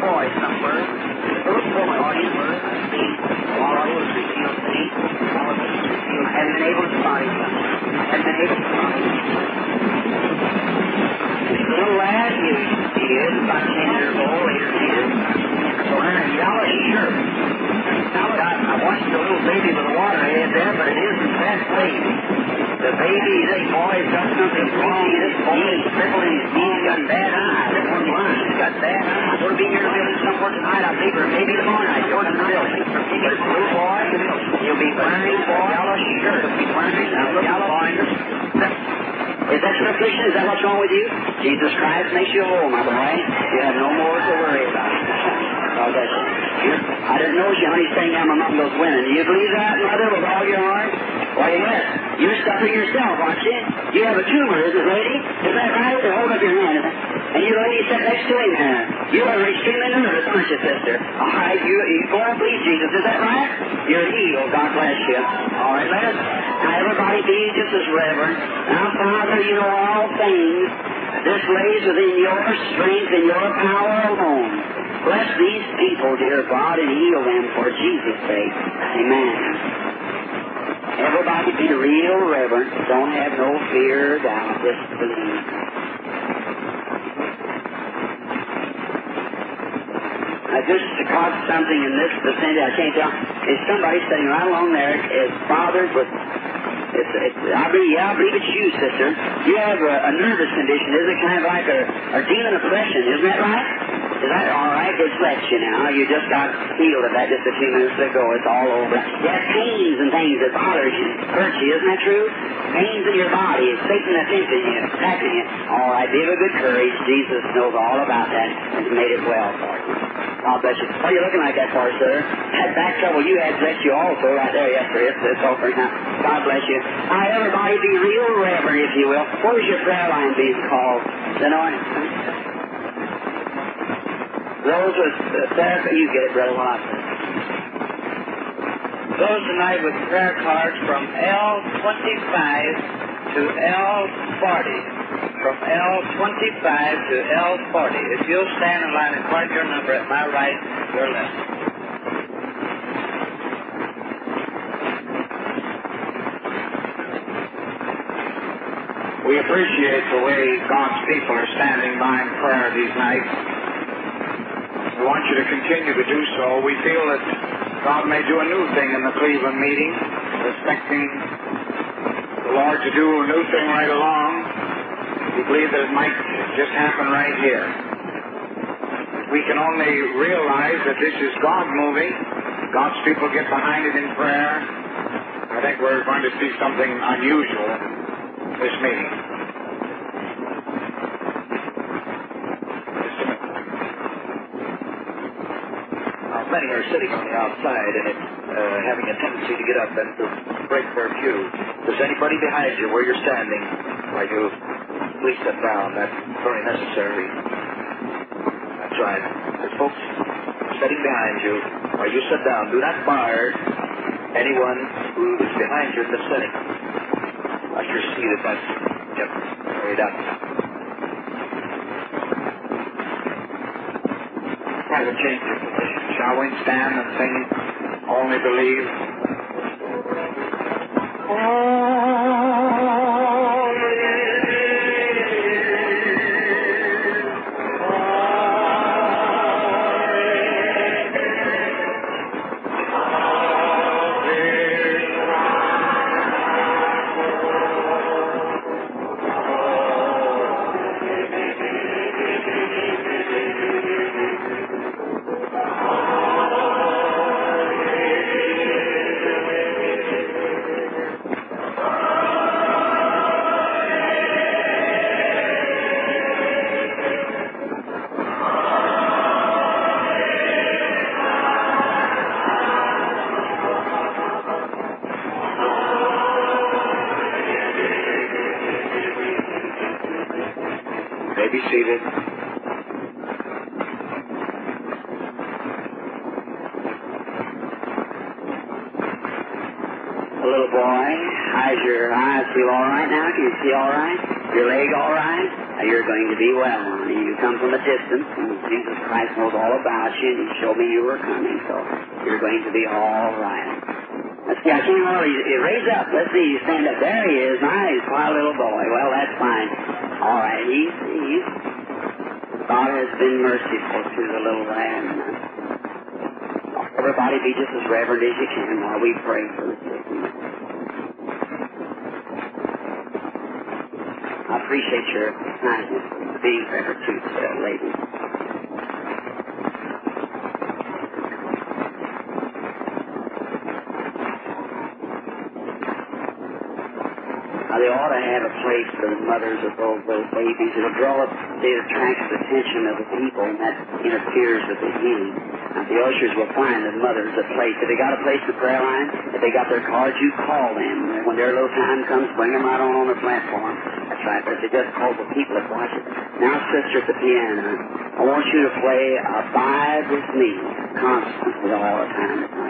boy somewhere. A little boy audience. All us we feel safe. All of us feel haven't been able to find him. Haven't been able to find him. Little lad, he, is about 10 years old, 8 or 10. So a yellow shirt. Now, I, I watched the little baby with the water head there, but it isn't that baby. The baby, this boy's got something wrong. This boy's crippled in his knee. He's got bad eyes. This one blind. He's got bad eyes. We'll be here in building somewhere tonight, I think, or maybe tomorrow night. Go to the building. This little boy, he'll be wearing a yellow shirt. He'll be wearing a yellow boy. Is that your affliction? Is that what's wrong with you? Jesus Christ makes you whole, my boy. You have no more to worry about. God. I didn't know you, honey, saying I'm among those women. Do you believe that, mother, with all your heart? Why, yes. You're suffering yourself, aren't you? You have a tumor, isn't it, lady? Is that right? Or hold up your hand. And you lady sat next to him there. You are extremely nervous, aren't you, sister? All right, you, you go and please Jesus. Is that right? You're healed. God bless you. All right, let us. Now, everybody be just as reverent. Now, Father, you know all things. This lays within your strength and your power alone. Bless these people, dear God, and heal them for Jesus' sake. Amen. Everybody be real reverent. Don't have no fear or doubt. Just believe. I just caught something in this vicinity. I can't tell. Is somebody sitting right along there is bothered with it's, it's, I believe, yeah, I believe it's you, sister. You have a, a nervous condition. Is it kind of like a, a demon oppression? Isn't that right? Is that all right? It's left you now. You just got healed of that just a few minutes ago. It's all over. Have pains and things that bothers you, hurts you. Isn't that true? Pains in your body. It's Satan attempting you, attacking you. All right, be of good courage. Jesus knows all about that and made it well for you. God bless you. What are you looking like that for, sir? Had back trouble you had bless you also right there yesterday. It's, it's over now. God bless you. Now, everybody be real reverent, if you will. Where's your prayer line being called? Then on. Those with uh, prayer, you get it, Brother Watson. Those tonight with prayer cards from L25 to L40 from L25 to L40. If you'll stand in line and write your number at my right, your left. We appreciate the way God's people are standing by in prayer these nights. We want you to continue to do so. We feel that God may do a new thing in the Cleveland meeting, expecting the Lord to do a new thing right along. We believe that it might just happen right here. We can only realize that this is God moving. God's people get behind it in prayer. I think we're going to see something unusual this meeting. Many are sitting on the outside and it's uh, having a tendency to get up and to break their pew. Does anybody behind you where you're standing, are you please sit down? That's very necessary. That's right. There's folks sitting behind you. While you sit down, do not bar anyone who is behind you in the sitting. Like you're seated, that's yep, very done. Try to change your position. Shall we stand and sing Only Believe? You You were coming, so you're going to be all right. Let's see, I can't hardly raise up. Let's see, you stand up. There he is. Nice, quiet little boy. Well, that's fine. All right, he's, he's God has been merciful to the little lad. Everybody be just as reverent as you can while we pray for the. I appreciate your kindness being reverent to that lady. Now, they ought to have a place for the mothers of those, those babies. It'll draw, it attracts the attention of the people, and that interferes with the healing. Now, the ushers will find the mothers a place. If they got a place for prayer line, if they got their cards, you call them. When their little time comes, bring them right on on the platform. That's right, but they just call the people that watch it. Now, sister at the piano, I want you to play uh, Abide with Me constantly all the time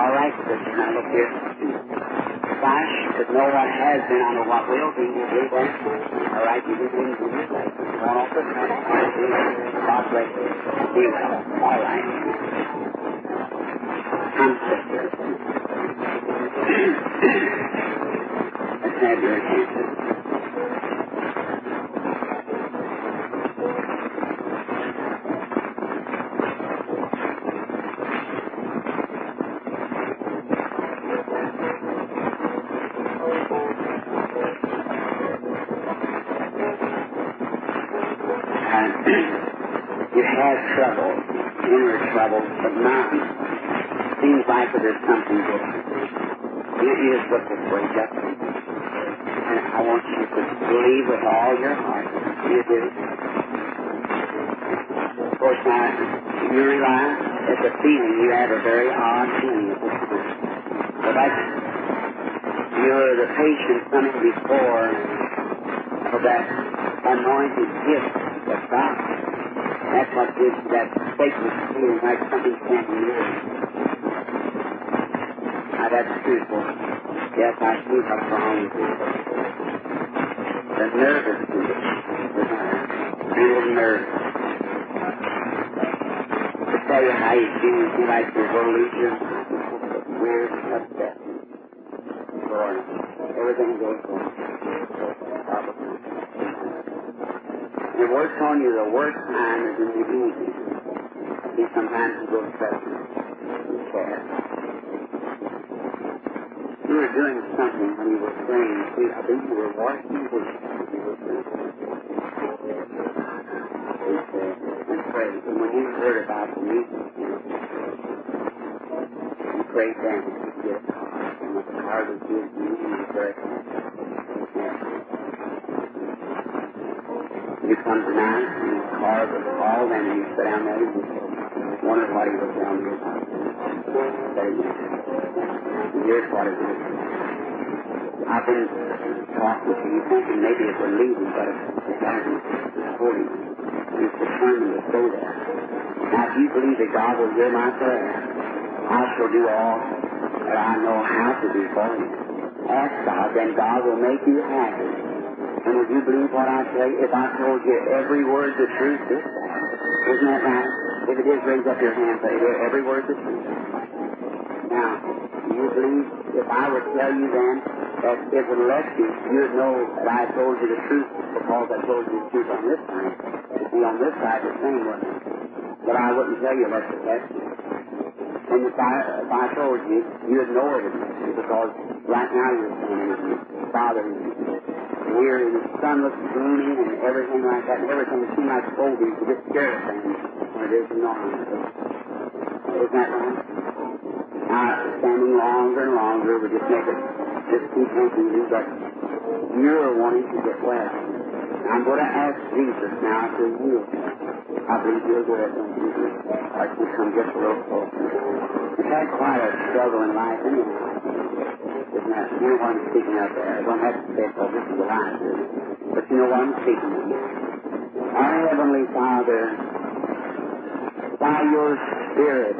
All right, sister, now look here. Flash, to know what has been, know what will be. You believe that? All right, you do things in your place. Going off the front. God bless you. Be well. All right. Come, sister. Let's have your attention. Have a very odd feeling at this time. But like you're the patient coming before for that anointed gift of God. That's what gives you that sacred feeling like something standing near you. Now that's truthful. Yes, I see what's wrong with you. The nervous condition. Real nervous. Like you're going to lose your weird upset. Lord, everything goes wrong. It works on you the worst time is in the evening. See, sometimes you go to. You were doing something when you were praying. See, I think you were washing heard about the you know, you prayed then to get a car. The car to you, and you prayed. You come tonight, and the car was called, and you sit down there, and wondered what he was down there. Say, here's what it is. I've been talking to you, thinking maybe it would leave you, but it hasn't. It's holding you. He's determined to stay there. Now, if you believe that God will hear my prayer, I shall do all that I know how to do for you. Ask God, then God will make you happy. And would you believe what I say? If I told you every word the truth this time, isn't that right? If it is, raise up your hand, say every word the truth. Now, do you believe if I would tell you then that if it left you, you'd know that I told you the truth because I told you the truth on this side. To be on this side the same way. But I wouldn't tell you it left you. And if I, if I told you, you'd know it because right now you're standing with your father and here and the sun looks gloomy and everything like that and everything seems like foggy. You get scared of things when it isn't normal. Isn't that right? Now, standing longer and longer would just make it just keep thinking you, but you're wanting to get well. I'm going to ask Jesus now to heal. I believe you'll do it when Jesus starts to come just a little closer. You've had quite a struggle in life anyway. Isn't that? You what I'm speaking of there. I don't have to say because this is a lie, but you know what I'm speaking of. Our Heavenly Father, by your Spirit,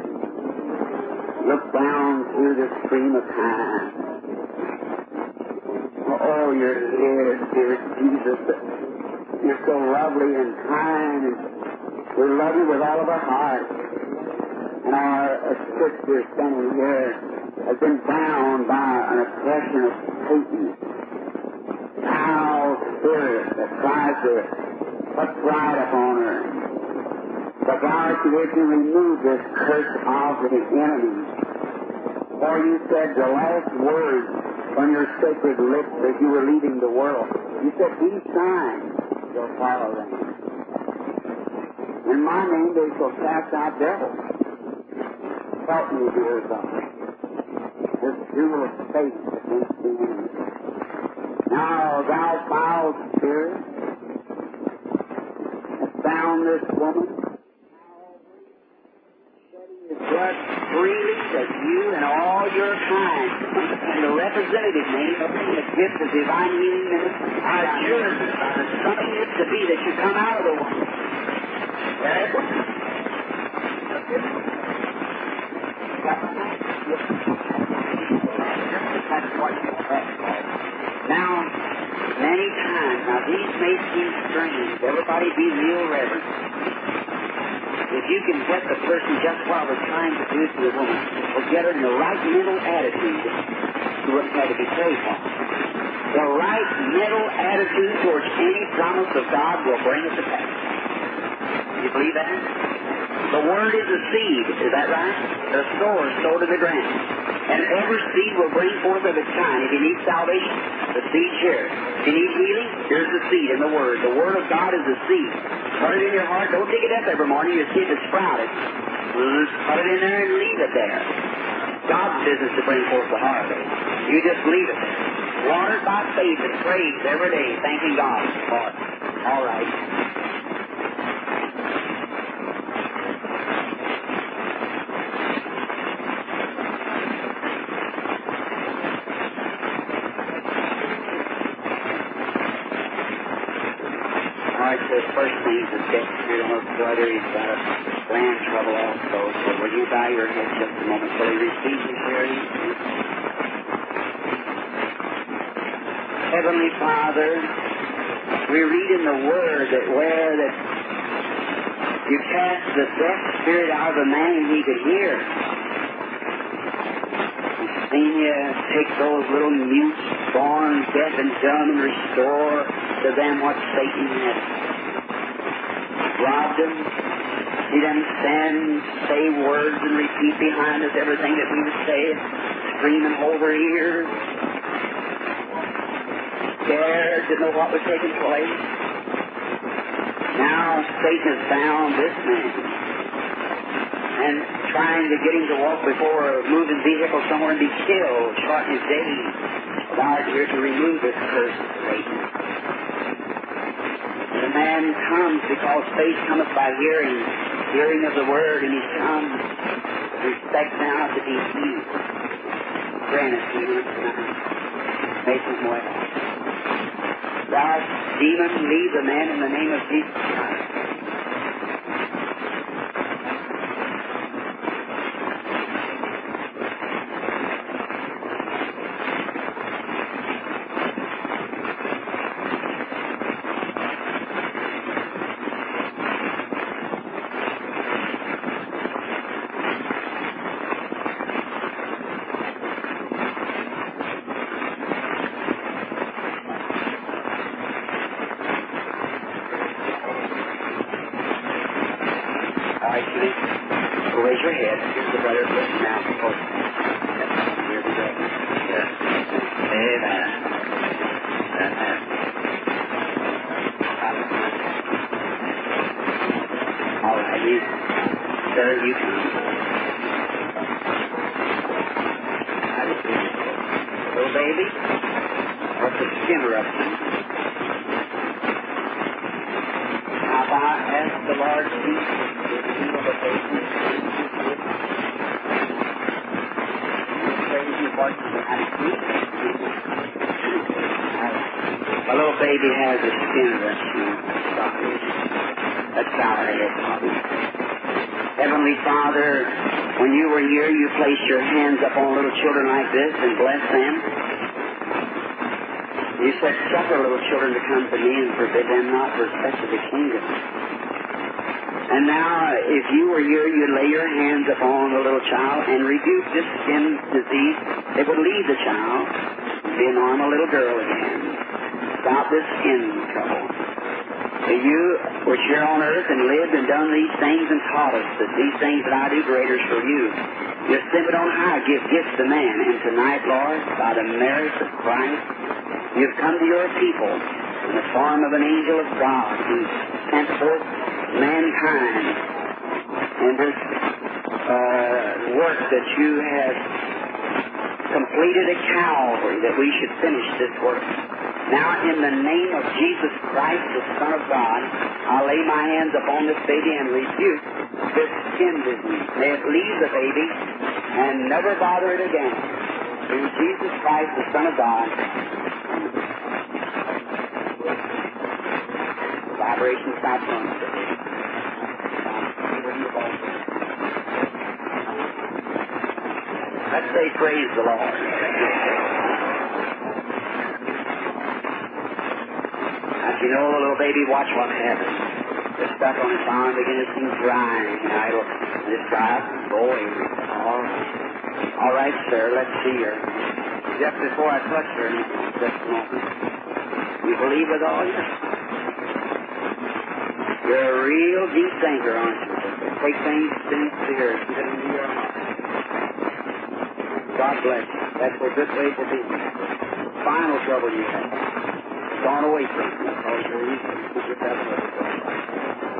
look down through the stream of time. Oh, you're here, dear Jesus. You're so lovely and kind, we love you with all of our heart. And our sister standing here has been bound by an oppression of Satan. Foul spirit that tries to pride upon her. But God, if you remove this curse of the enemy, for you said the last words on your sacred lips as you were leaving the world. You said, these signs shall follow them. In my name they shall cast out devils. Help me, dear God. This jewel of faith against the enemy. Now, thou foul spirit, bound this woman, blood freely that you and all your kind and the representative name of the gift of divine yours by the something is to be that you come out of the. That's what Now, many times, now these may seem strange. Everybody be real reverent you can get the person just while they're trying to do to the woman, or get her in the right mental attitude, wouldn't have to be for. The right mental attitude towards any promise of God will bring it to pass. You believe that? The word is a seed, is that right? The sower sowed in the ground. And every seed will bring forth of its kind. If you need salvation, the seed's here. If you need healing, here's the seed in the Word. The Word of God is the seed. Put it in your heart. Don't dig it up every morning. You see if it's sprouted. Put it in there and leave it there. God's business to bring forth the harvest. You just leave it there. Watered by faith and praise every day, thanking God for it. All right. the first thing to get brother, he's got a land trouble also. So will you bow your head just a moment till he receives his hearing? Heavenly Father, we read in the Word that where that you cast the deaf spirit out of a man and he could hear. We've seen you take those little mutes, born deaf and dumb, and restore to them what Satan had robbed them. See them stand, say words, and repeat behind us everything that we would say. scream and hold their ears. Scared to know what was taking place. Now Satan has bound this man and trying to get him to walk before a moving vehicle somewhere and be killed, shorten his days. Art here to remove this curse, of Satan. Man comes because faith cometh by hearing, hearing of the word, and he comes. Respect now to be healed. Grant us healing tonight. Make him well. Thou demon, leave the man in the name of Jesus Christ. All right, Judy. Well, raise your head. Here's the brother. Listen now. Oh. Here we go. Yes. Amen. Amen. All right, you, sir, you come. How do you feel? Little baby? What's the skin eruption? How about ask the Lord Jesus to heal the baby? Praise you for how to keep A little baby has a skin eruption. That's our head. Heavenly Father, when you were here, you placed your hands upon little children like this and blessed them. You said, suffer little children to come to me and forbid them not for such is the kingdom. And now, if you were here, you'd lay your hands upon the little and skin disease. It would leave the child and be a normal little girl again. Stop this skin trouble. You were here on earth and lived and done these things and taught us that these things that I do greater is for you. You're it on high, give gifts to man. And tonight, Lord, by the merits of Christ, you've come to your people in the form of an angel of God who sent forth mankind in this uh, work that you have completed at Calvary, that we should finish this work. Now, in the name of Jesus Christ, the Son of God, I'll lay my hands upon this baby and rebuke this skin disease. May it leave the baby and never bother it again. Through Jesus Christ, the Son of God. Vibration stops on the baby. Let's say praise the Lord. As you know, the little baby, watch what happens. The stuff on his arm begins to just dry up and go away. All right. All right, sir, let's see her. Just before I touch her, just a moment. You believe with all your You're a real deep thinker, aren't you? Take things sincere. It into your heart. God bless you. That's a good way to be. Final trouble you have. Gone away from you. You're easy. Keep yourself up.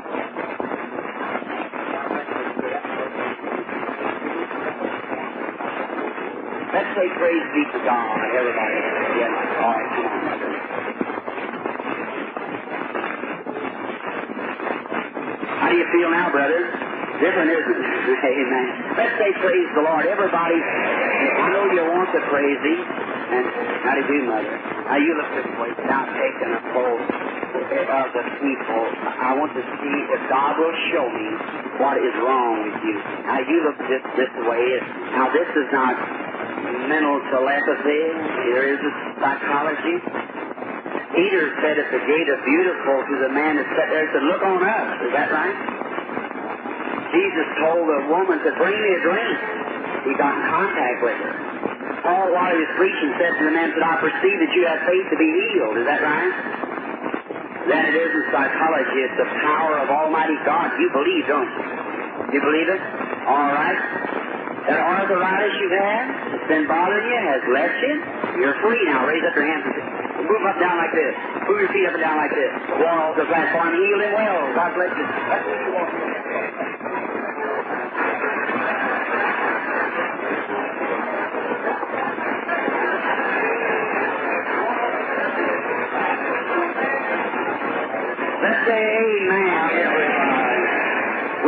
Let's say praise be to God, everybody. Yes. All right, come on, brother. How do you feel now, brother? Different, isn't it? Amen. Let's say praise the Lord. Everybody, I know you want to praise Him. And how do you do, Mother? Now you look this way without taking a photo of the people. I want to see if God will show me what is wrong with you. Now you look this this way. Now this is not mental telepathy. There is psychology. Peter said at the gate of beautiful to the man that sat there, said, Look on us. Is that right? Jesus told the woman to bring me a drink. He got in contact with her. Paul, while he was preaching, said to the man, said, I perceive that you have faith to be healed. Is that right? Then it isn't psychology. It's the power of Almighty God. You believe, don't you? You believe it? All right. That arthritis you've had, it's been bothering you, has left you. You're free now. Raise up your hands. Move up down like this. Move your feet up and down like this. On off the platform, healed and well. God bless you. That's what you want. Let's say amen.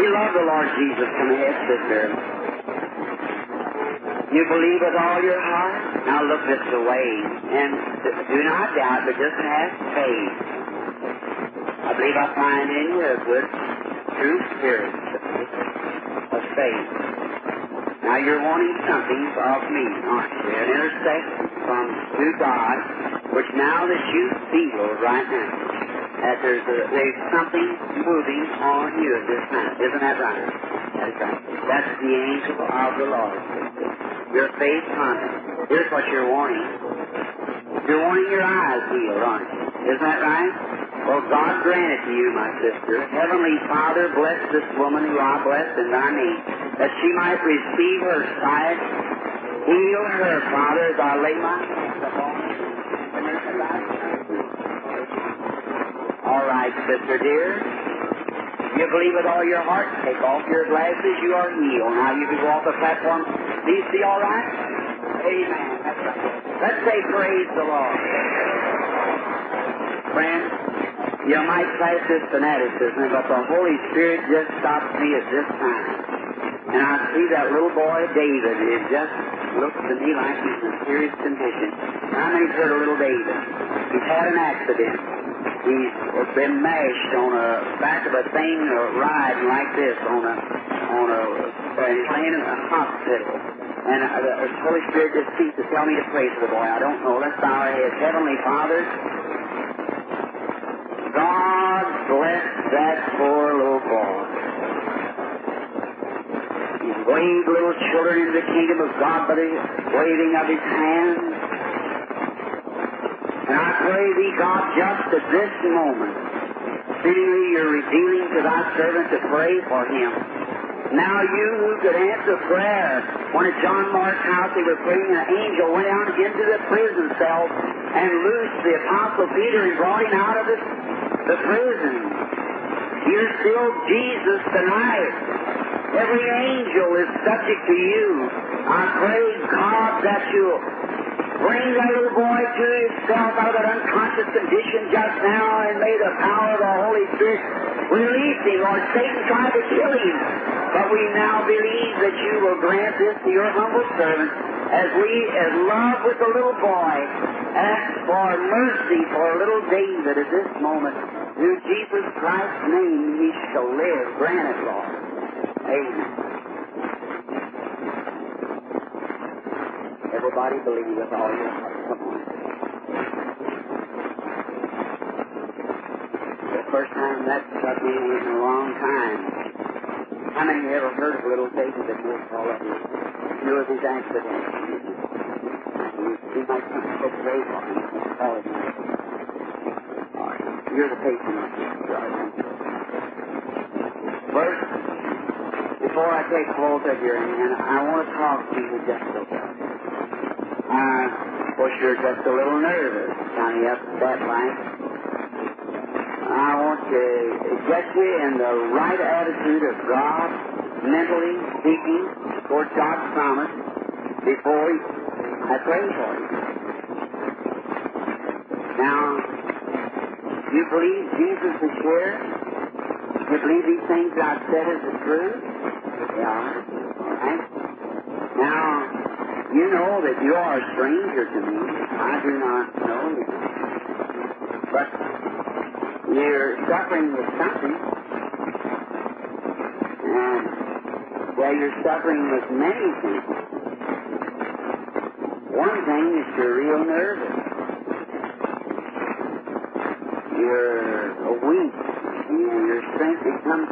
We love the Lord Jesus. Come ahead, sister. You believe with all your heart? Now look this way. And do not doubt, but just have faith. I believe I find in you a good, true spirit of faith. Now you're wanting something of me, aren't you? An intercession from to God, which now that you feel right now, that there's, a, there's something moving on you at this time. Isn't that right? That's right. That's the angel of the Lord. Your faith hunter. Here's what you're wanting. You're wanting your eyes healed, aren't you? Isn't that right? Well, God grant it to you, my sister. Heavenly Father, bless this woman who I bless in thy name, that she might receive her sight. Heal her, Father, as I lay my All right, sister dear. You believe with all your heart, take off your glasses, you are healed. Now you can go off the platform. You see all right? Amen. That's right. Let's say praise the Lord. Friends, you might class this fanaticism, but the Holy Spirit just stops me at this time. And I see that little boy, David, it just looks to me like he's in serious condition. How many's heard of little David? He's had an accident. He's been mashed on a back of a thing, uh, riding like this on a on a. Uh, he's laying in a hospital, and uh, the Holy Spirit just seems to tell me to pray for the boy. I don't know. Let's bow our heads. Heavenly Father, God bless that poor little boy. He's waved little children into the kingdom of God by the waving of his hands. And I pray thee, God, just at this moment, seemingly you're revealing to thy servant to pray for him. Now you who could answer prayer. When at John Mark's house they were praying, an angel went out into the prison cell and loosed the Apostle Peter and brought him out of the, the prison. You're still Jesus tonight. Every angel is subject to you. I pray, God, that you'll bring that little boy to himself out of that unconscious condition just now, and may the power of the Holy Spirit release him. Lord, Satan tried to kill him, but we now believe that you will grant this to your humble servant as we, as love with the little boy, ask for mercy for little David at this moment. Through Jesus Christ's name he shall live. Grant it, Lord. Amen. Everybody believe with all your on. The first time that struck me was in a long time. How many ever heard of little David that moved all of you? Knew of his accident. He might come to pray for him. All of you. You're the patient of this. First, before I take hold of your hand, I want to talk to you just a. Uh, course, you're just a little nervous, kind of upset like. I want to get you in the right attitude of God, mentally speaking, towards God's promise, before I pray for you. Now, you believe Jesus is here? Do you believe these things I've said is the truth? They are. You know that you are a stranger to me. I do not know you. But you're suffering with something. And, well, you're suffering with many things. One thing is you're real nervous. You're weak. And your strength becomes...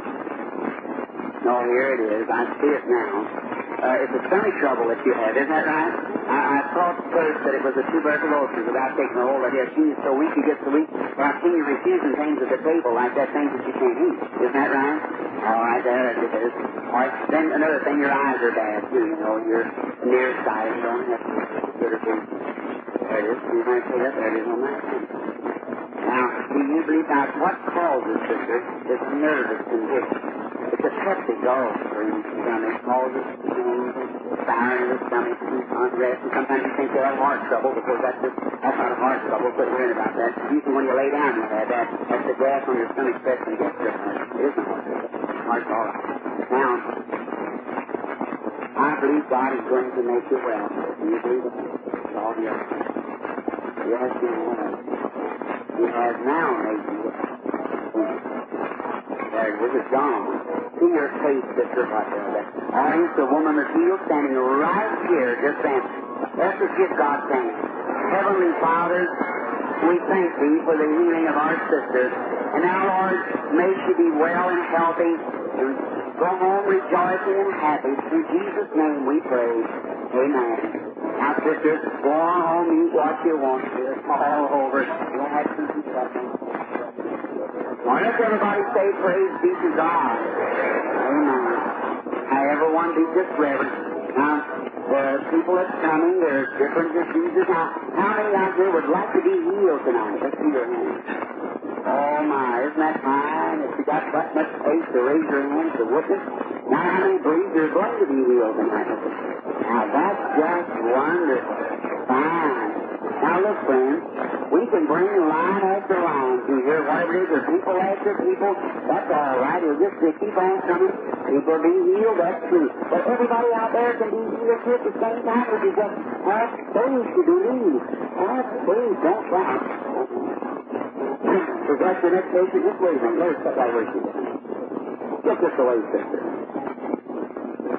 No, here it is. I see it now. Uh, it's a stomach trouble that you have, isn't that right? I, I thought first that it was a tuberculosis without taking a hold of it. She's so weak, you get so weak. But I've seen you refusing things at the table like that, things that you can't eat. Isn't that right? All right, there it is. All right, then another thing, your eyes are bad too. You know, you're nearsighted. You don't have to consider things. There it is. You might say that. There it is on that. Now, do you believe now what causes sister this nervous condition? It's a septic ulcer in the stomach, know, fire in the stomach, unrest, and sometimes you think you have heart trouble because that's just, that's not heart trouble, but worrying about that. Usually when you lay down you have that. That's the gas on your stomach pressing against your heart. It isn't heart trouble. Heart's all right. Now, I believe God is going to make you well. Do you believe it? It's all yes. Yes, He has. He has now made you well. There it is. Gone. See your face, sister, there. Oh, the woman that's healed standing right here, just then. Let's just give God thanks. Heavenly Father, we thank Thee for the healing of our sister. And now, Lord, may she be well and healthy and go home rejoicing and happy. Through Jesus' name we pray. Amen. Now, sisters, go on home, eat what you want to. All over. You'll have some don't everybody say praise be to God? Amen. Oh, now, everyone be just reverent. Now, there are people that's coming. There's different diseases. Now, how many out there would like to be healed tonight? Let's see your hands. Oh my, isn't that fine? If you got that much faith to raise your hands to witness, now how many believe you're going to be healed tonight? Now that's just wonderful. Fine. Now look, friends, we can bring line after line through here, whatever it is, or people after people. That's all right. It'll just keep on coming. People are being healed, that's true. But everybody out there can be healed too at the same time if you just have faith to believe. Have faith, don't doubt. So that's the next patient. Just wait a minute. Let us step where she is. Get this away, sister.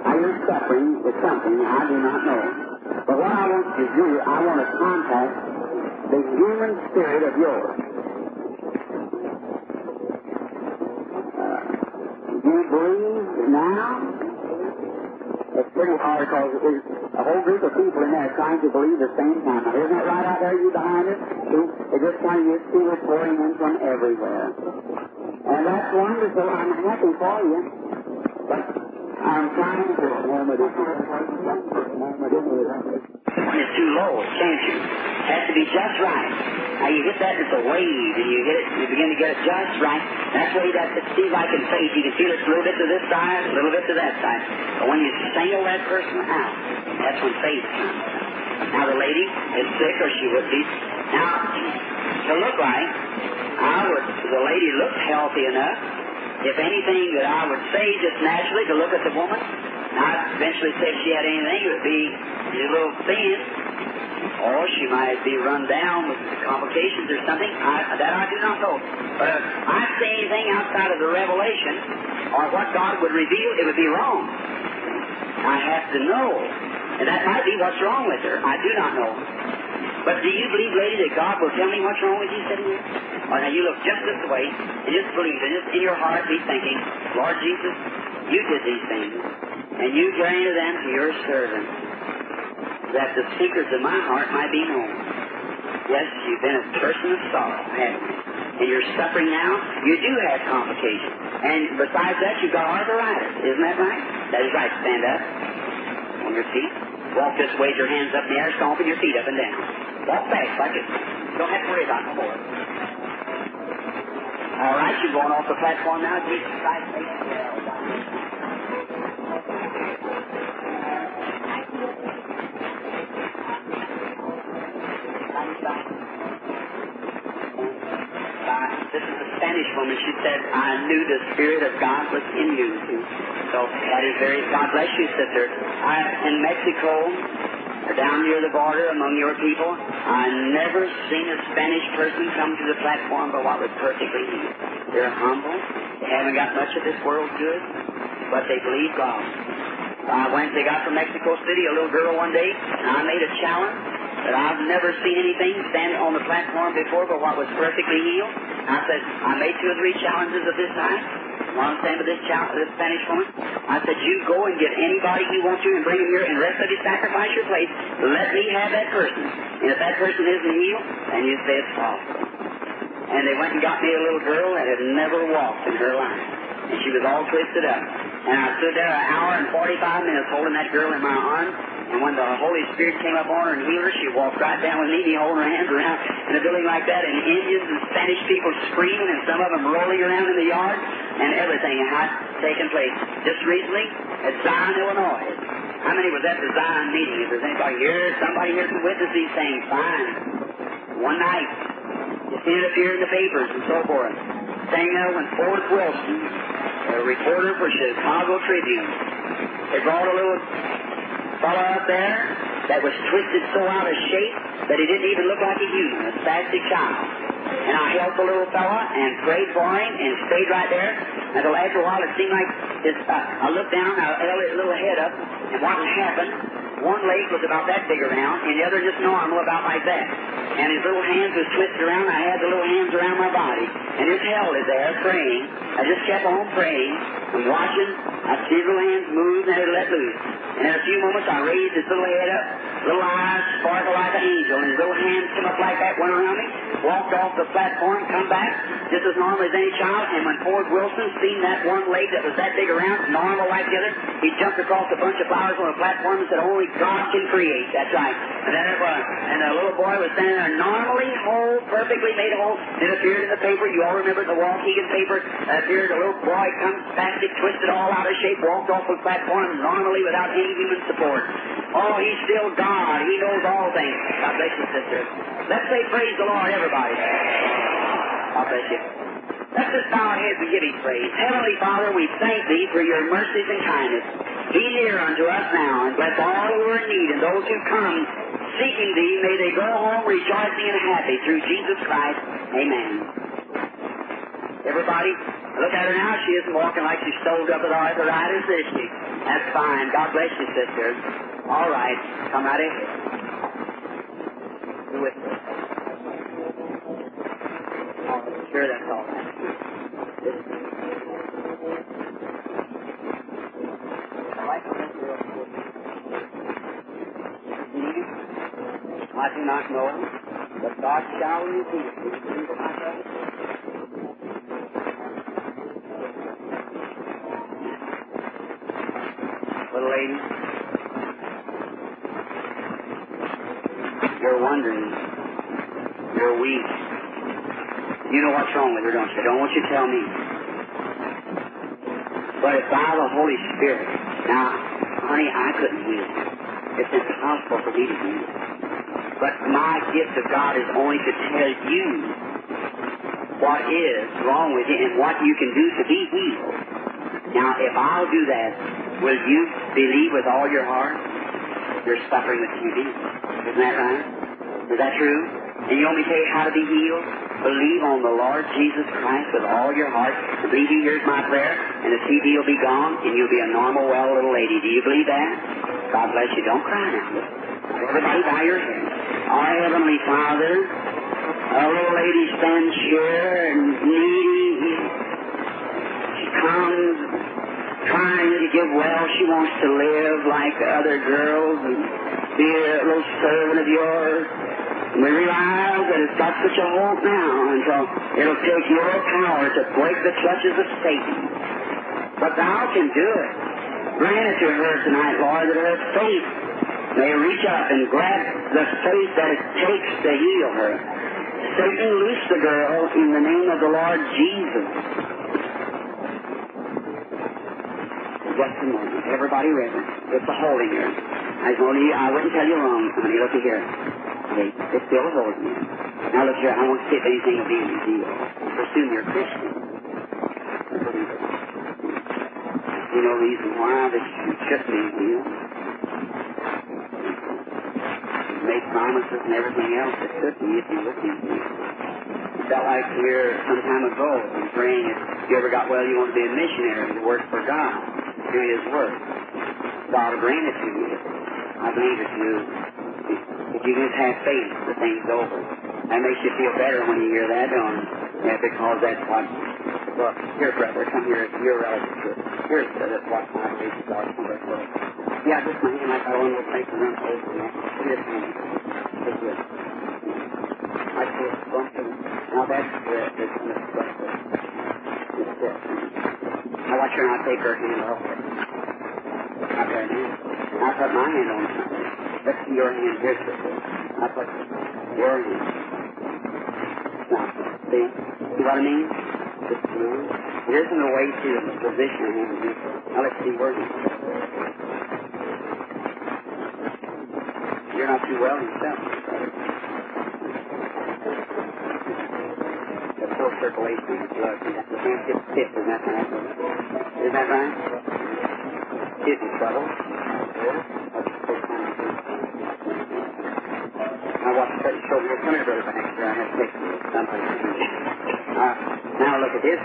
Now you're suffering with something I do not know. But what I want to do, I want to contact the human spirit of yours. Uh, do you believe now? It's pretty hard because there's a whole group of people in there trying to believe the same time. Now, isn't that right out there, you behind us? See, they're just of you see it pouring in from everywhere. And that's wonderful. I'm happy for you. But I'm trying to warm it up. It's too low, can't you? Has to be just right. Now you get that, it's a wave, and you get it, you begin to get it just right. That's why you got to see like in faith. You can feel it a little bit to this side, a little bit to that side. But when you single that person out, that's when faith comes. Now the lady is sick, or she would be. Now, to look like, I would, the lady looked healthy enough. If anything that I would say just naturally to look at the woman, I'd eventually say if she had anything, it would be a little thin, or she might be run down with complications or something. I, that I do not know. But if I say anything outside of the revelation or what God would reveal, it would be wrong. I have to know. And that might be what's wrong with her. I do not know. But do you believe, lady, that God will tell me what's wrong with you sitting here? Or now you look just this way and just believe and just in your heart be thinking, Lord Jesus, you did these things, and you granted them to your servant, that the secrets of my heart might be known. Yes, you've been a person of sorrow, haven't you? And you're suffering now, you do have complications. And besides that, you've got arthritis. Isn't that right? That is right. Stand up on your feet. Walk this way, your hands up in the air, stomping your feet up and down. Walk fast like it. Don't have to worry about more. All right, you're going off the platform now. Jesus Christ, make it well. Uh, this is a Spanish woman. She said, I knew the Spirit of God was in you. So that is very, God bless you, sister. I, in Mexico, down near the border among your people, I never seen a Spanish person come to the platform but what was perfectly healed. They're humble. They haven't got much of this world good, but they believe God. I went, they got from Mexico City, a little girl one day, and I made a challenge that I've never seen anything stand on the platform before but what was perfectly healed. I said, I made two or three challenges of this time. One stand with this, challenge, this Spanish woman. I said, you go and get anybody you want to and bring them here and rest of you sacrifice your place. Let me have that person. And if that person isn't healed, then you say it's false. And they went and got me a little girl that had never walked in her life. And she was all twisted up. And I stood there an hour and 45 minutes holding that girl in my arms. And when the Holy Spirit came up on her and healed her, she walked right down with me, me holding her hands around in a building like that, and Indians and Spanish people screaming, and some of them rolling around in the yard, and everything had taken place. Just recently at Zion, Illinois. How many was at the Zion meeting? If there's anybody here, somebody here can witness these things, fine. One night, you see it appear in the papers and so forth. Saying there when Forrest Wilson, a reporter for Chicago Tribune, they brought a little fellow up there that was twisted so out of shape that he didn't even look like a human, a spastic child. And I held the little fella and prayed for him and stayed right there until after a while it seemed like his, uh, I looked down, I held his little head up, and what happened, one leg was about that big around, and the other just normal, about like that. And his little hands was twisted around, I had the little hands around my body, and his held it there, praying. I just kept on praying and watching. I see his little hands move, and it let loose. And in a few moments, I raised his little head up, little eyes sparkle like an angel, and his little hands come up like that, went around me, walked off the platform, come back, just as normal as any child. And when Ford Wilson seen that one leg that was that big around, normal like the other, he jumped across a bunch of flowers on the platform and said, Only God can create. That's right. And then it was. And the little boy was standing there normally whole, perfectly made whole. It appeared in the paper. You all remember the Waukegan paper. It appeared a little boy come spastic, twisted all out of shape, walked off the platform normally without any human support. Oh, he's still God. He knows all things. God bless you, sister. Let's say praise the Lord, everybody. God bless you. Let's just bow our heads and give Him praise. Heavenly Father, we thank Thee for Your mercies and kindness. Be near unto us now, and bless all who are in need, and those who come seeking Thee, may they go home rejoicing and happy through Jesus Christ. Amen. Everybody, look at her now. She isn't walking like she's stowed up with arthritis, is she? That's fine. God bless you, sisters. All right. Come right in. Do it. Oh, sure, that's all right. I do not know, but God shall reveal these my brother. Little lady, you're wondering, you're weak. You know what's wrong with her, don't you? Don't want you to tell me. But if by the Holy Spirit, now, honey, I couldn't heal. It's impossible for me to heal. But my gift of God is only to tell you what is wrong with you and what you can do to be healed. Now, if I'll do that, will you believe with all your heart you're suffering with TB? Isn't that right? Is that true? And you want me to tell you how to be healed? Believe on the Lord Jesus Christ with all your heart. Believe He hears my prayer, and the TB will be gone, and you'll be a normal, well little lady. Do you believe that? God bless you. Don't cry now. Everybody bow your head. Our Heavenly Father, a little lady stands here and needy. She comes trying to get well. She wants to live like other girls and be a little servant of yours. We realize that it's got such a hold now until it'll take your power to break the clutches of Satan. But thou can do it. Grant it to her tonight, Lord, that her faith may reach up and grab the faith that it takes to heal her. Satan, loose the girl in the name of the Lord Jesus. Just a moment. Everybody ready. It's a holding here. I you, I wouldn't tell you wrong, honey. Look here. It's still a holding here. Now look here, I see if anything revealed. Presume you're Christian. You know the reason why this should be revealed. Make promises and everything else that could be if you look into it. You felt like here some time ago, you praying if you ever got well, you want to be a missionary to work for God, do His work. God will grant it to you. I believe if you if you just have faith, the thing's over. That makes you feel better when you hear that, don't it? Yeah, because that's what. Look, here, brother, come here. You're relative. Here's brother, watch my. God, come back. Look. Yeah, just my hand I want to take the run over. Here's me. This. I feel something. Now that's the, the kind of stuff that watch her and I'll take her hand off. Okay. I'll put my hand on something. Your hand here, sister. I'll put your hand. Now, see? See what I mean? Just a minute. There isn't a way to position hand here. Now let's see where you You're not too well yourself. The full circulation of the blood. You can't get stiff, isn't that right? Isn't that right? Kidney trouble. That's I watched that show here. Come here, brother Baxter. I have to take somebody. Uh, now look at this.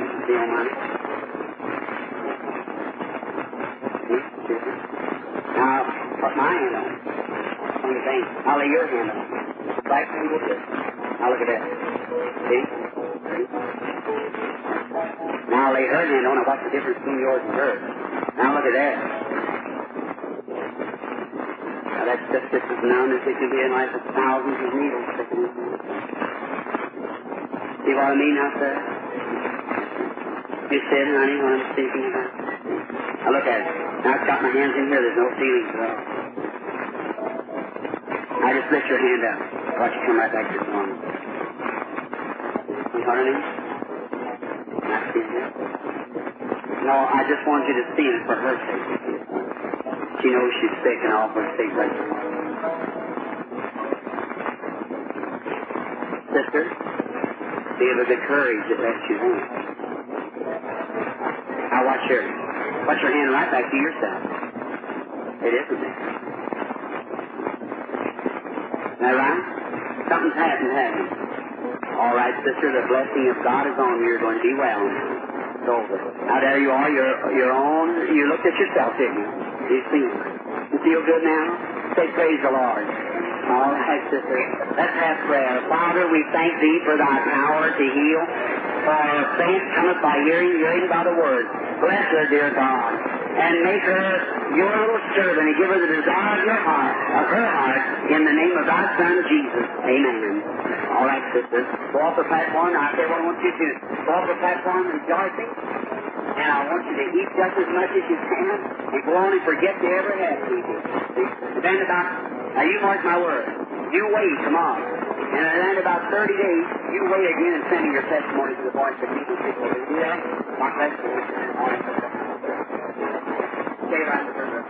See? See? Now, put my hand on it. On the. I'll lay your hand on it. Right thing with this. Now look at that. See? Now I'll lay her hand on it. What's the difference between yours and hers? Now look at that. That's just, as numb as it can be in life with thousands of needles sticking in there. See what I mean out there? You said, honey, what I'm speaking about? Now look at it. Now I've got my hands in here. There's no feelings at all. Now just lift your hand up. Watch you come right back to normal. You know what I seeing it? No, I just want you to see it for her sake. She knows she's sick off her now. Sister, feel the courage that left you home. Now watch your, watch your hand right back to yourself. It isn't there. Now, right? Something's happened, hasn't it? All right, sister, the blessing of God is on you. You're going to be well. It's over. Now, there you are. You're your own. You looked at yourself, didn't you? You feel You feel good now? Say, praise the Lord. All right, sister. Let's have prayer. Father, we thank Thee for Thy power to heal. For faith cometh by hearing, hearing by the Word. Bless her, dear God, and make her your little servant and give her the desire of your heart, of her heart, in the name of Thy Son, Jesus. Amen. All right, sisters. Go off the platform. I say what I want you to do. Go off the platform rejoicing. And I want you to eat just as much as you can and go on and forget you ever had people. Then about, now you mark my word. You wait tomorrow. And then about 30 days, you wait again and send your testimony to the voice of Jesus. Will you do that? God bless you. All right. Stay right there.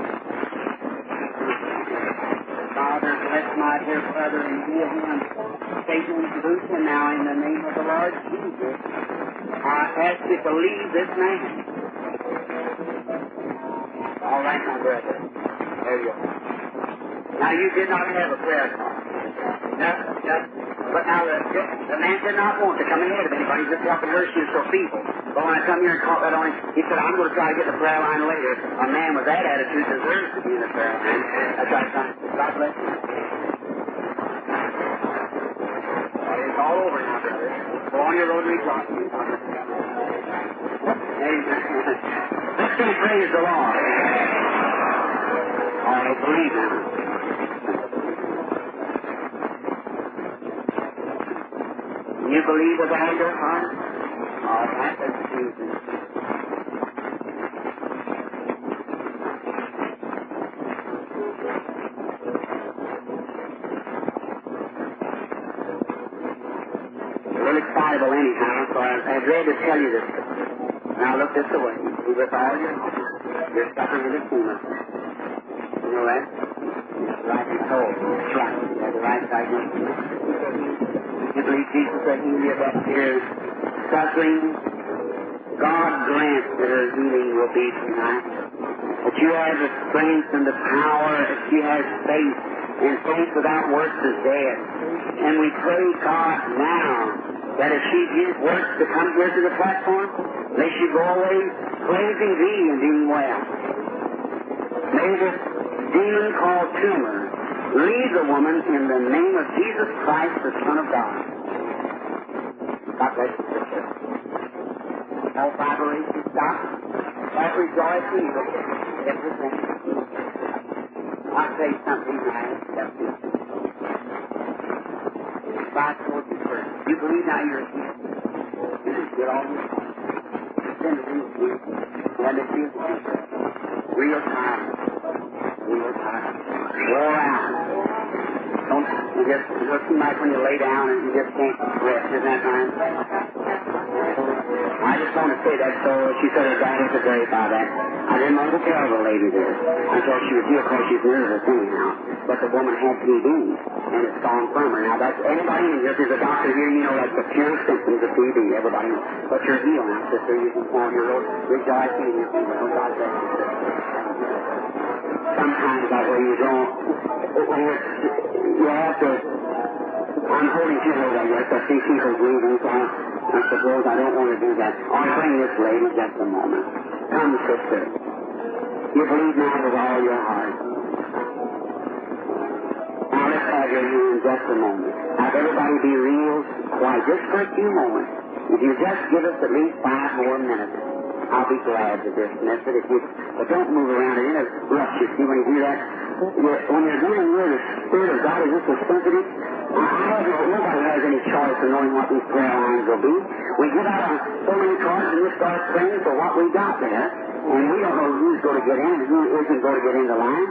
Father, bless my dear brother and heal him. Satan, loose him now in the name of the Lord Jesus. I ask you to leave this man. All right, my brother. There you are. Now, you did not have a prayer card. No, no. But now, the, the man did not want to come ahead of anybody. Just walking her shoes so feeble. But when I come here and caught that on him, he said, I'm going to try to get the prayer line later. A man with that attitude deserves to be in the prayer line. That's right, son. God bless you. It's all over now, brother. Go on your road and rejoice. Say praise the Lord. Right, believe now. You believe with all your heart? All right, let's do this. A little anyhow, so I, glad to tell you this. This away. You with all. You're suffering with a tumor. You know that? Right and. It's right. You the right diagnosis. You believe Jesus will heal you of your suffering? God grant that her healing will be tonight. That you have the strength and the power, that she has faith, and faith without works is dead. And we pray, God, now, that if she gives works to come here to the platform, may she go away praising Thee and being well. May this demon called tumor leave the woman in the name of Jesus Christ, the Son of God. God bless you, sister. All vibration stop. That rejoicing, you look at everything. Tell you something I accept you. God told you first. You believe now you're here. You get all your do let me real time. Real time. Go around. Don't you just it looks like when you lay down and you just can't rest, isn't that right? I just want to say that so she said her dad was a great about that. I didn't want to tell the lady this until she was here because she's nervous anyhow. But the woman had TB and it's gone from her. Now that's anybody if there's a doctor here, you know that's the pure symptoms of TB. Everybody knows. But you're healed now, sister. You can form your own rejoicing in your female. God bless you, sister. Sometimes that way you don't, when you you have to I'm holding two of them, yes. I see people breathing, so I, I suppose I don't want to do that. I'll bring this lady just a moment. Come, sister. You believe now with all your heart. Now let's have your hand just a moment. Have everybody be real quiet, just for a few moments. If you just give us at least five more minutes, I'll be glad to dismiss it. If you, but don't move around. It interrupts you. See, when you do that, when you're dealing with the Spirit of God, is this a sensitive? Nobody has any choice of knowing what these prayer lines will be. We give out on so many cards and we start praying for what we got there, and we don't know who's going to get in and who isn't going to get in the line.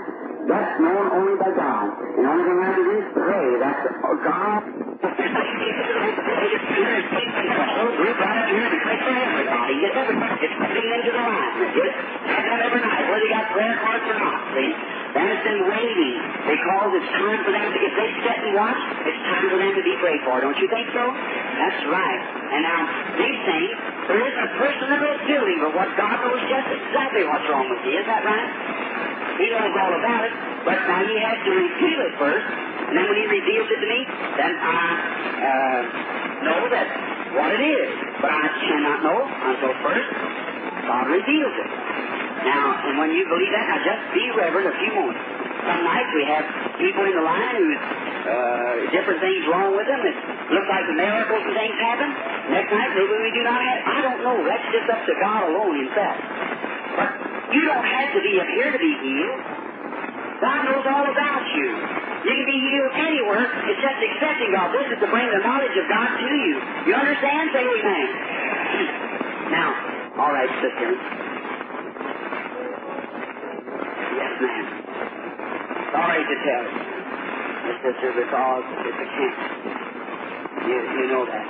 That's known only by God. And the only thing I can do is pray. That's oh, God. Group right here and pray for everybody. Get everybody. Just putting into the line. Just have that every night, whether you got prayer cards or not. See? Then it's in waiting because it's time for them to, if they sit and watch, it's time for them to be prayed for. Don't you think so? That's right. And now, these things, there isn't a person that is guilty, but what God knows just exactly what's wrong with you. Is that right? He knows all about it, but now he has to reveal it first, and then when he reveals it to me, then I uh, know that what it is. But I cannot know until first God reveals it. Now, and when you believe that, now just be reverent a few moments. Some nights we have people in the line who's uh, different things wrong with them. It looks like miracles and things happen. Next night maybe we do not have. I don't know. That's just up to God alone Himself. But you don't have to be up here to be healed. God knows all about you. You can be healed anywhere. It's just accepting God. This is to bring the knowledge of God to you. You understand? Say amen. Now, all right, sister. Ma'am. Sorry to tell you, Miss Sister, because it's a cancer. You, you know that.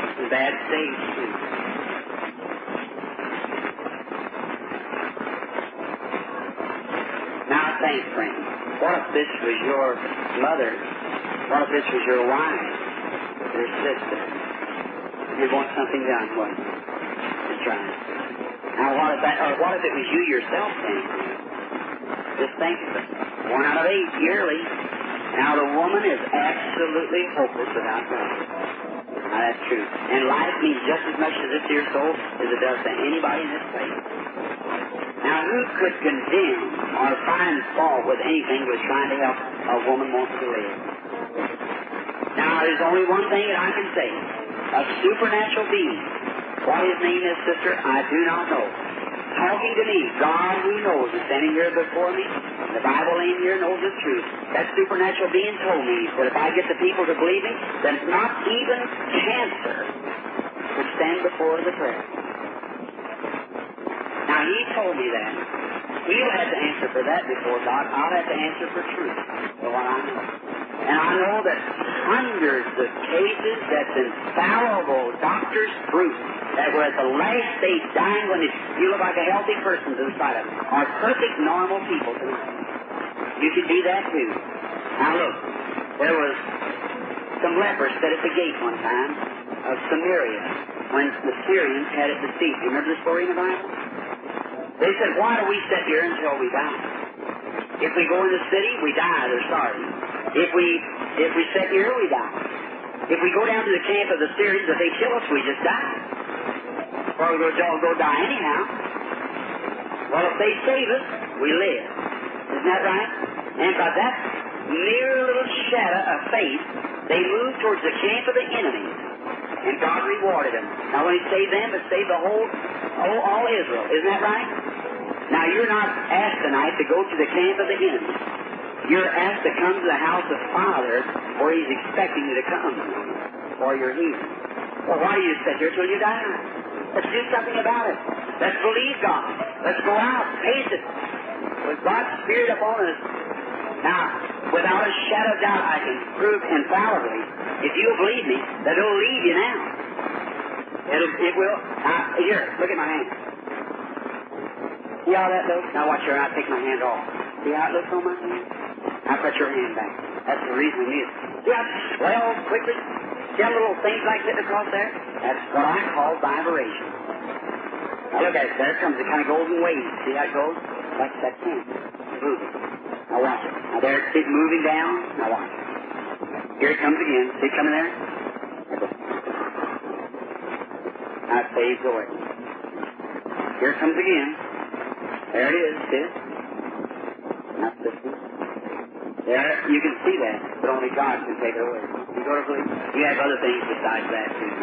It's a bad stage, too. Now think, friend. What if this was your mother? What if this was your wife? Your sister? You want something done, what? That's right. Now what if that, or what if it was you yourself then? Just think. One out of eight yearly. Now the woman is absolutely hopeless without God. Now that's true. And life means just as much to this dear soul as it does to anybody in this place. Now, who could condemn or find fault with anything with trying to help a woman wants to live? Now, there's only one thing that I can say. A supernatural being. What his name is, sister, I do not know. Talking to me, God who knows is standing here before me. The Bible in here knows the truth. That supernatural being told me that if I get the people to believe me, then not even cancer would stand before the prayer. Now, he told me that. He'll have to answer for that before God. I'll have to answer for truth, for what I know. And I know that hundreds of cases that's infallible doctors' proof that were at the last stage dying when you look like a healthy person to the of them, are perfect, normal people. You could be that too. Now look, there was some lepers set at the gate one time of Samaria when the Syrians had it besieged. You remember the story in the Bible? They said, why do we sit here until we die? If we go in the city, we die, they're starving. If we if we sit here, we die. If we go down to the camp of the Syrians, if they kill us, we just die. Or we'll go, go die anyhow. Well, if they save us, we live. Isn't that right? And by that mere little shadow of faith, they moved towards the camp of the enemy. And God rewarded them. When He saved them, it saved the whole, whole all Israel. Isn't that right? Now, you're not asked tonight to go to the camp of the enemy. You're asked to come to the house of Father where He's expecting you to come or you're healing. Well, why do you sit here till you die? Let's do something about it. Let's believe God. Let's go out, face it. With God's Spirit upon us. Now, without a shadow of doubt, I can prove infallibly, if you'll believe me, that it'll leave you now. It'll, it will. Here, look at my hand. See how that looks? Now watch here, I'll take my hand off. See how it looks on my hand? Now put your hand back. That's the reason it is. See how it swells quickly? See how little things like sitting across there? That's what I call vibration. Now look at it. There it comes. It kind of golden wave. See how it goes? Like that can. Moving. Now watch it. Now there it's moving down. Now watch it. Here it comes again. See it coming there? Now it fades away. Here it comes again. There it is. See it? Now There, you can see that, but only God can take it away. You go to believe? You have other things besides that too.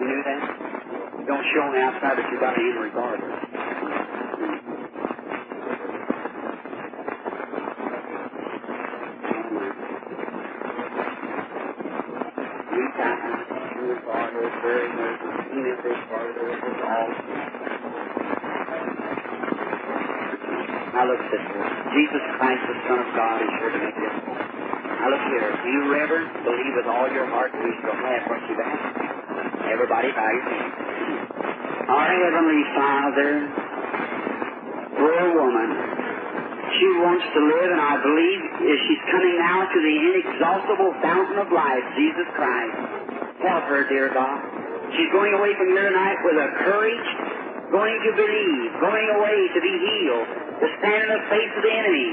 You knew that? You don't show on the outside, but you got it in regardless. You got it. You regardless, very nervous. You know this part of it was all. Now look at this one. Jesus Christ, the Son of God, is here to make this. Now look here. Do you ever believe with all your heart that you shall have what you've asked? Everybody bow your. Our Heavenly Father, poor woman, she wants to live, and I believe she's coming now to the inexhaustible fountain of life, Jesus Christ. Help her, dear God. She's going away from here tonight with a courage, going to believe, going away to be healed, to stand in the face of the enemy,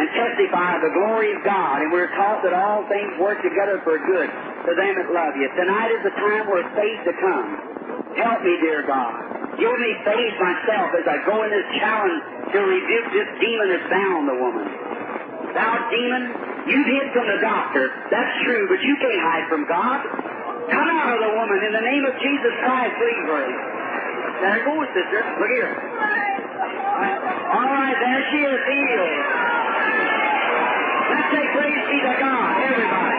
and testify of the glory of God. And we're taught that all things work together for good to them that love you. Tonight is the time where faith to come. Help me, dear God. Give me faith myself as I go in this challenge to rebuke this demon that's bound the woman. Thou demon, you hid from the doctor. That's true, but you can't hide from God. Come out of the woman in the name of Jesus Christ, leave her. There goes, sister. Look here. All right, there she is, healed. Let's say praise be to God, everybody.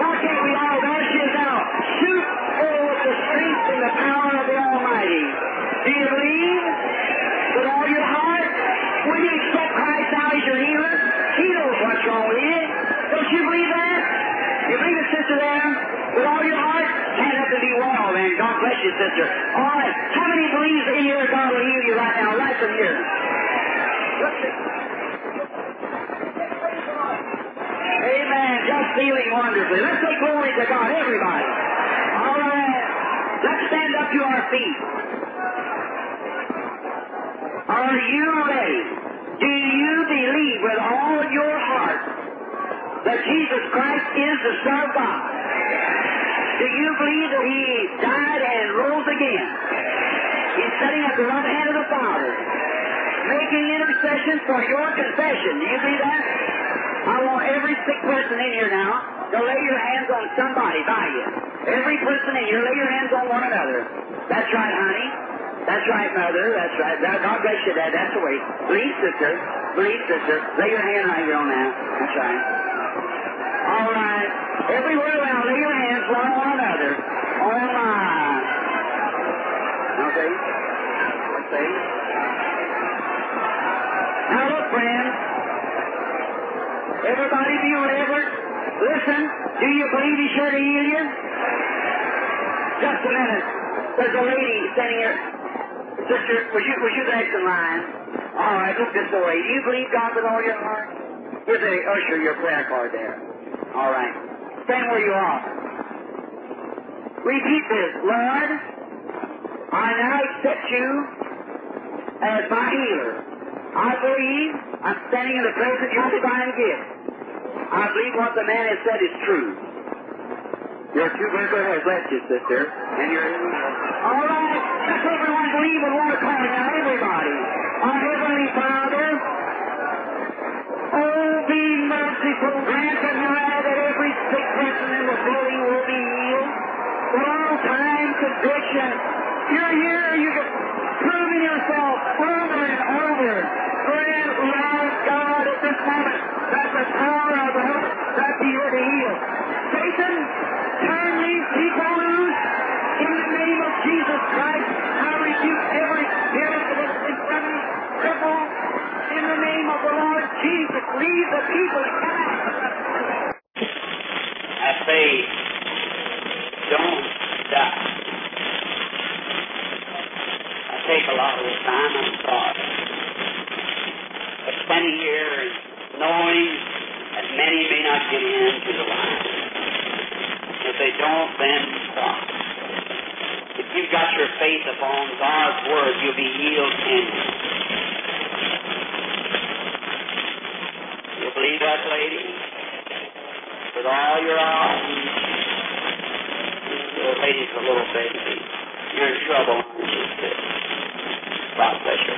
Why can't we all, there she is now, shoot with the strength and the power of the Almighty. Do you believe? Bless you, sister. All right. How many believes in here God will heal you right now, right from here? Amen. Just feeling wonderfully. Let's say glory to God, everybody. All right. Let's stand up to our feet. Are you ready? Do you believe with all your heart that Jesus Christ is the Son of God? Do you believe that He died and rose again? He's sitting at the right hand of the Father, making intercession for your confession. Do you believe that? I want every sick person in here now to lay your hands on somebody by you. Every person in here, lay your hands on one another. That's right, honey. That's right, mother. That's right. God bless you, Dad. That's the way. Believe, sister. Believe, sister. Lay your hand right here on that. That's right. Everywhere around, lay your hands one on another. Oh, my. Okay. Okay. Now, look, friends. Everybody be reverent. Listen, do you believe He's sure to heal you? Just a minute. There's a lady standing here. Sister, was you, was you next in line? All right, look this way. Do you believe God with all your heart? Here's a usher, your prayer card there. All right. Stand where you are. Repeat this. Lord, I now accept you as my healer. I believe I'm standing in the presence of your divine gift. I believe what the man has said is true. Your two vertical has left you, sister. And you're All right. Let's everyone believe in one accord now, everybody. Our Heavenly Father, conviction. You're here, you can prove yourself over and over. For in God at this moment that the power of the hope that be here to heal. Satan, turn these people loose in the name of Jesus Christ. I rebuke every spirit that is infirmity, cripple, in the name of the Lord Jesus. Leave the people to come out. I say, don't die. I take a lot of the time, I'm sorry. But spending here and knowing that many may not get into the line. If they don't, then stop. If you've got your faith upon God's Word, you'll be healed anyway. You believe that, lady? With all your heart. The lady's a little baby. You're in trouble. God bless you.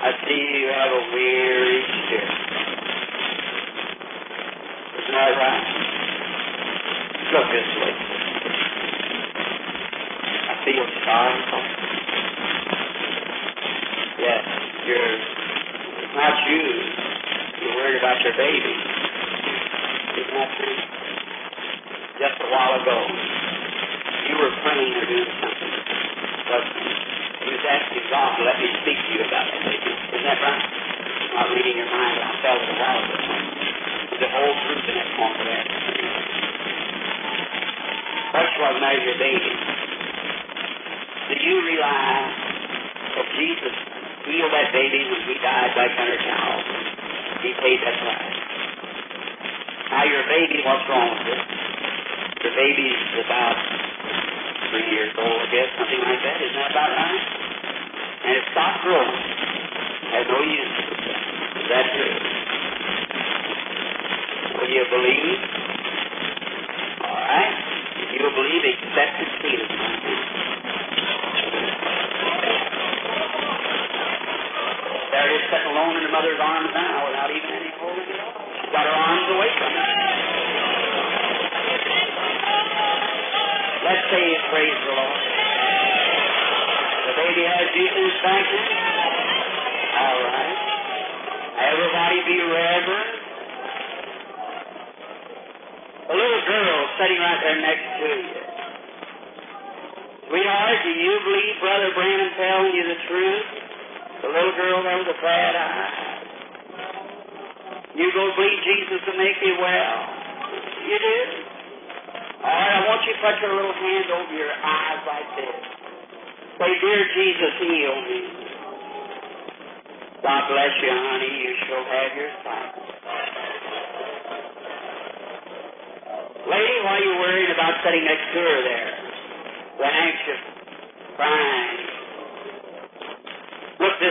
I see you have a weary spirit. Isn't that right? Look this way. I feel sorry for you. Yes, you're, it's not you. You're worried about your baby. Isn't that true? Just a while ago, you were praying or doing something. But you was asking God to let me speak to you about that baby. Isn't that right? I'm not reading your mind, but I felt it a while ago. There's a whole truth in that moment of that. First of all, marry your baby. Realize that Jesus healed that baby when he died back under Calvary? He paid that price. Now your baby, what's wrong with it? Your baby's about three years old, I guess, something like that. Isn't that about right? And it stopped growing. Has no use. Is that true? Will you believe? All right. If you believe, accept it. There it is sitting alone in the mother's arms now without even any holding got her arms away from her. Let's say praise the Lord. The baby has Jesus back in. All right. Everybody be reverent. A little girl sitting right there next to you. Sweetheart, do you believe Brother Branham telling you the truth? The little girl there with the bad eyes. You go believe Jesus will make you well. You do? All right, I want you to put your little hand over your eyes like this. Say, Dear Jesus, heal me. God bless you, honey. You shall have your sight. Lady, why are you worried about sitting next to her there? The anxious, crying.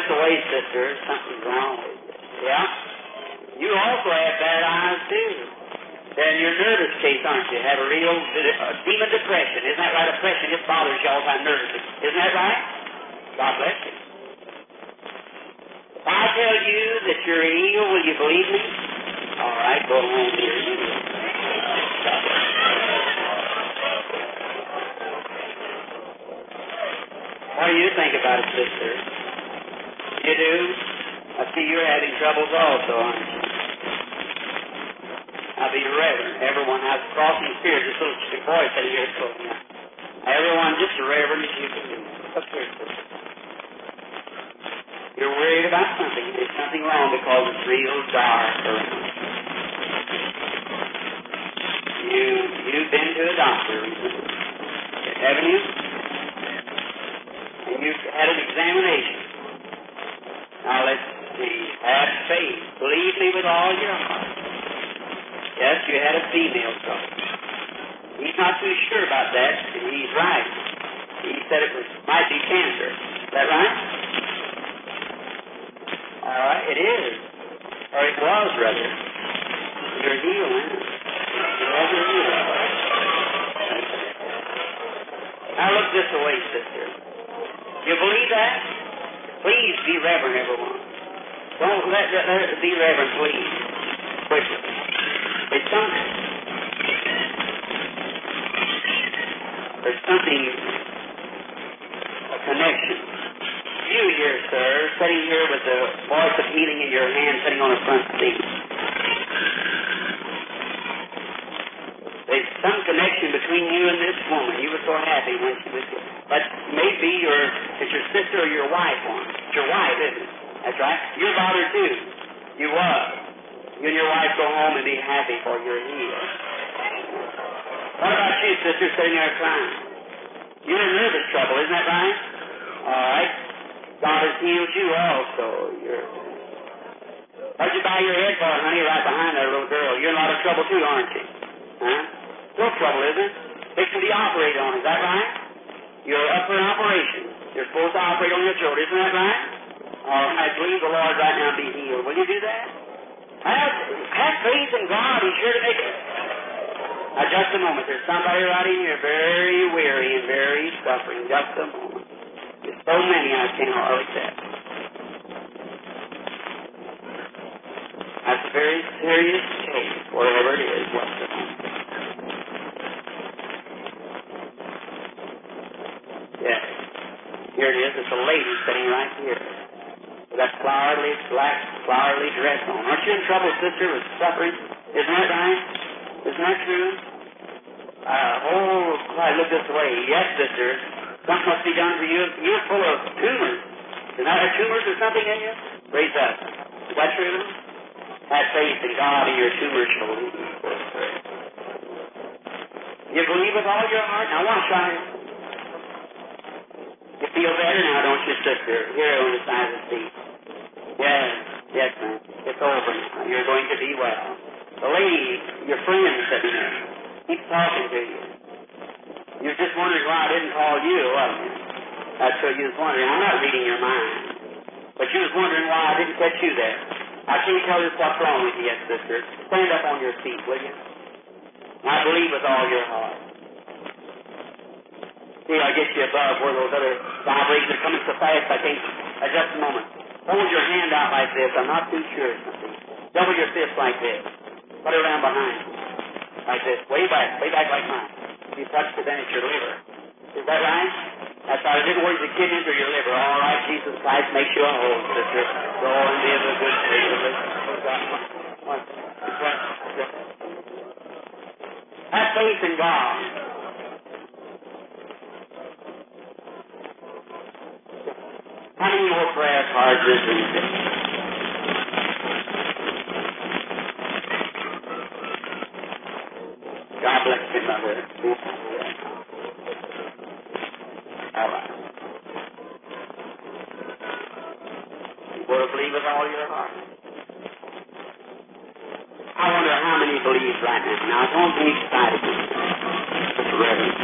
This sister. Something's wrong with you. Yeah? You also have bad eyes, too. Then you're nervous case, aren't you? Have a real uh, demon depression. Isn't that right? Depression, it bothers you all the time nervously. Isn't that right? God bless you. If I tell you that you're healed, will you believe me? All right, go home, dear. What do you think about it, sister? You do? I see you're having troubles also, aren't you? Now be reverent. Everyone has crossing spirit. This little boy sitting here close now. Everyone just reverent as you can do. Up here. You're worried about something. There's something wrong because it's real dark around. You you've been to a doctor recently, haven't you? And you've had an examination. Now let's see. Have faith. Believe me with all your heart. Yes, you had a female trouble. He's not too sure about that, and he's right. He said it was might be cancer. Is that right? All right, it is. Or it was, rather. You're healing. You're healing. Now look this way, sister. You believe that? Please be reverent, everyone. Don't let, let, let it be reverent, please. Quickly. It's something. There's something, a connection. You here, sir, sitting here with the voice of healing in your hand sitting on the front seat. There's some connection between you and this woman. You were so happy when she was. But maybe your it's your sister or your wife one. Your wife, isn't it? That's right. You're bothered too. You was. You and your wife go home and be happy for you're healed. What about you, sister, sitting there crying? You're in nervous trouble, isn't that right? All right. God has healed you also. You're What'd you bow your head for, honey? Right behind that little girl. You're in a lot of trouble too, aren't you? Huh? No trouble, is it? It can be operated on, is that right? You're up for an operation. You're supposed to operate on your throat, isn't that right? Oh, All right, believe the Lord right now be healed. Will you do that? Have, have faith in God. He's sure to make it. Now, just a moment. There's somebody right in here very weary and very suffering. Just a moment. There's so many I can't hardly tell. That's a very serious case, whatever it is. Just a moment. Yes. Here it is. It's a lady sitting right here. With that flowery, black, flowery dress on. Aren't you in trouble, sister, with suffering? Isn't that right? Isn't that true? Uh, oh, I look this way. Yes, sister. Something must be done for you. You're full of tumors. Is that a tumors or something in you? Raise up. Is that true? Have faith in God and your tumors shall leave. You believe with all your heart? Now watch it. You feel better now, don't you, sister? Here on the side of the seat. Yes, yes, ma'am. It's over now. You're going to be well. Lady, your friend, sitting there, keeps talking to you. You're just wondering why I didn't call you, wasn't you? That's what you was wondering. I'm not reading your mind. But you was wondering why I didn't catch you there. I can't tell you what's wrong with you yet, sister. Stand up on your feet, will you? I believe with all your heart. See, I get you above where those other vibrations are coming so fast, I think, uh, just a moment. Hold your hand out like this. I'm not too sure. Double your fist like this. Put it around behind. Like this. Way back. Way back like mine. You touch it, then it's your liver. Is that right? That's right. I didn't worry the kidneys or your liver. All right, Jesus Christ makes you a whole, sister. Go and live a good Have faith in God. How many more prayer cards is there? God bless you, Mother. All right. You want to believe with all your heart. I wonder how many believe right now. Now, don't be excited. It's reverend.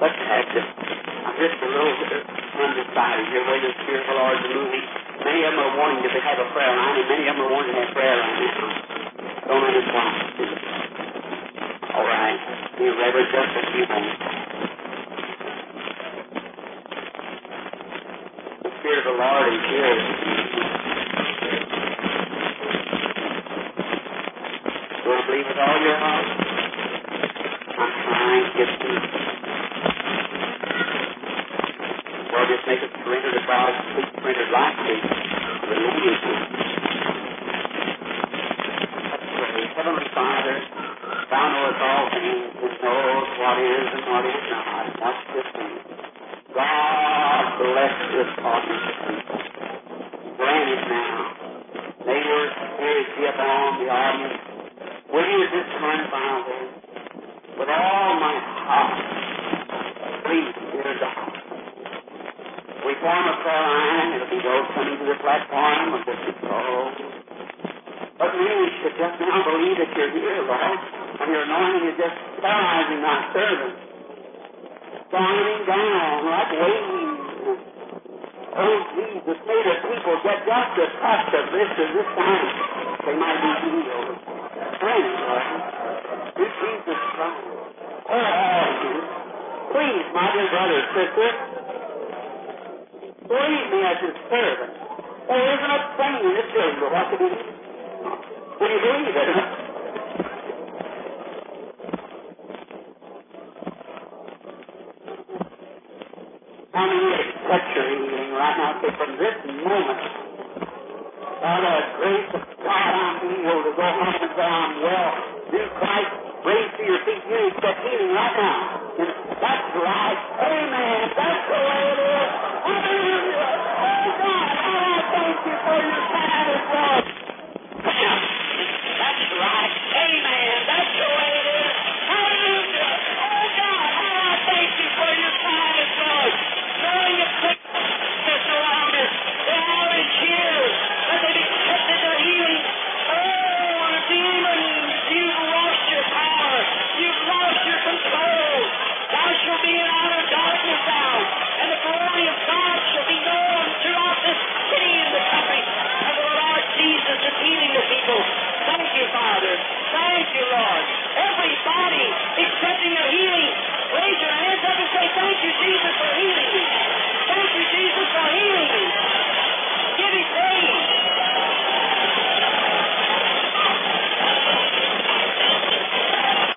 Let's have this. I'm just a little bit undecided here where the Spirit of the Lord is moving. Many of them are wanting to have a prayer line, and many of them are wanting to have prayer line now. Don't understand. All right. You reverend just a few moments. The Spirit of the Lord is here. You want to believe with all your heart? I'm trying to get through. Lord, just make us surrender to God, speak surrendered life to you. Hallelujah. Let's pray. Heavenly Father, Thou knowest all things and knows what is and what is not. Watch this thing. God bless this audience of people. Grant it now. May your spirit be upon the audience. Will you at this time, Father, with all my heart, please, dear God, we form a prayer line. It'll be those coming to the platform of this soul. But many should just now believe that you're here, Lord, and your anointing is just paralyzing my servant. Shining down like waves. Oh, Jesus, may the people get just a touch of this at this time. They might be healed. Pray, Lord. In Jesus Christ. Oh. Please, my dear brother, sister, believe me as his servant. There isn't a thing in this building but what to do. Will you believe it? Many accept your healing right now? Say, from this moment, by the grace of God, I'm healed to go home and say, I'm well. Through Christ, raise to your feet. You accept healing right now. And that's right. Amen. That's the way it is. Thank you.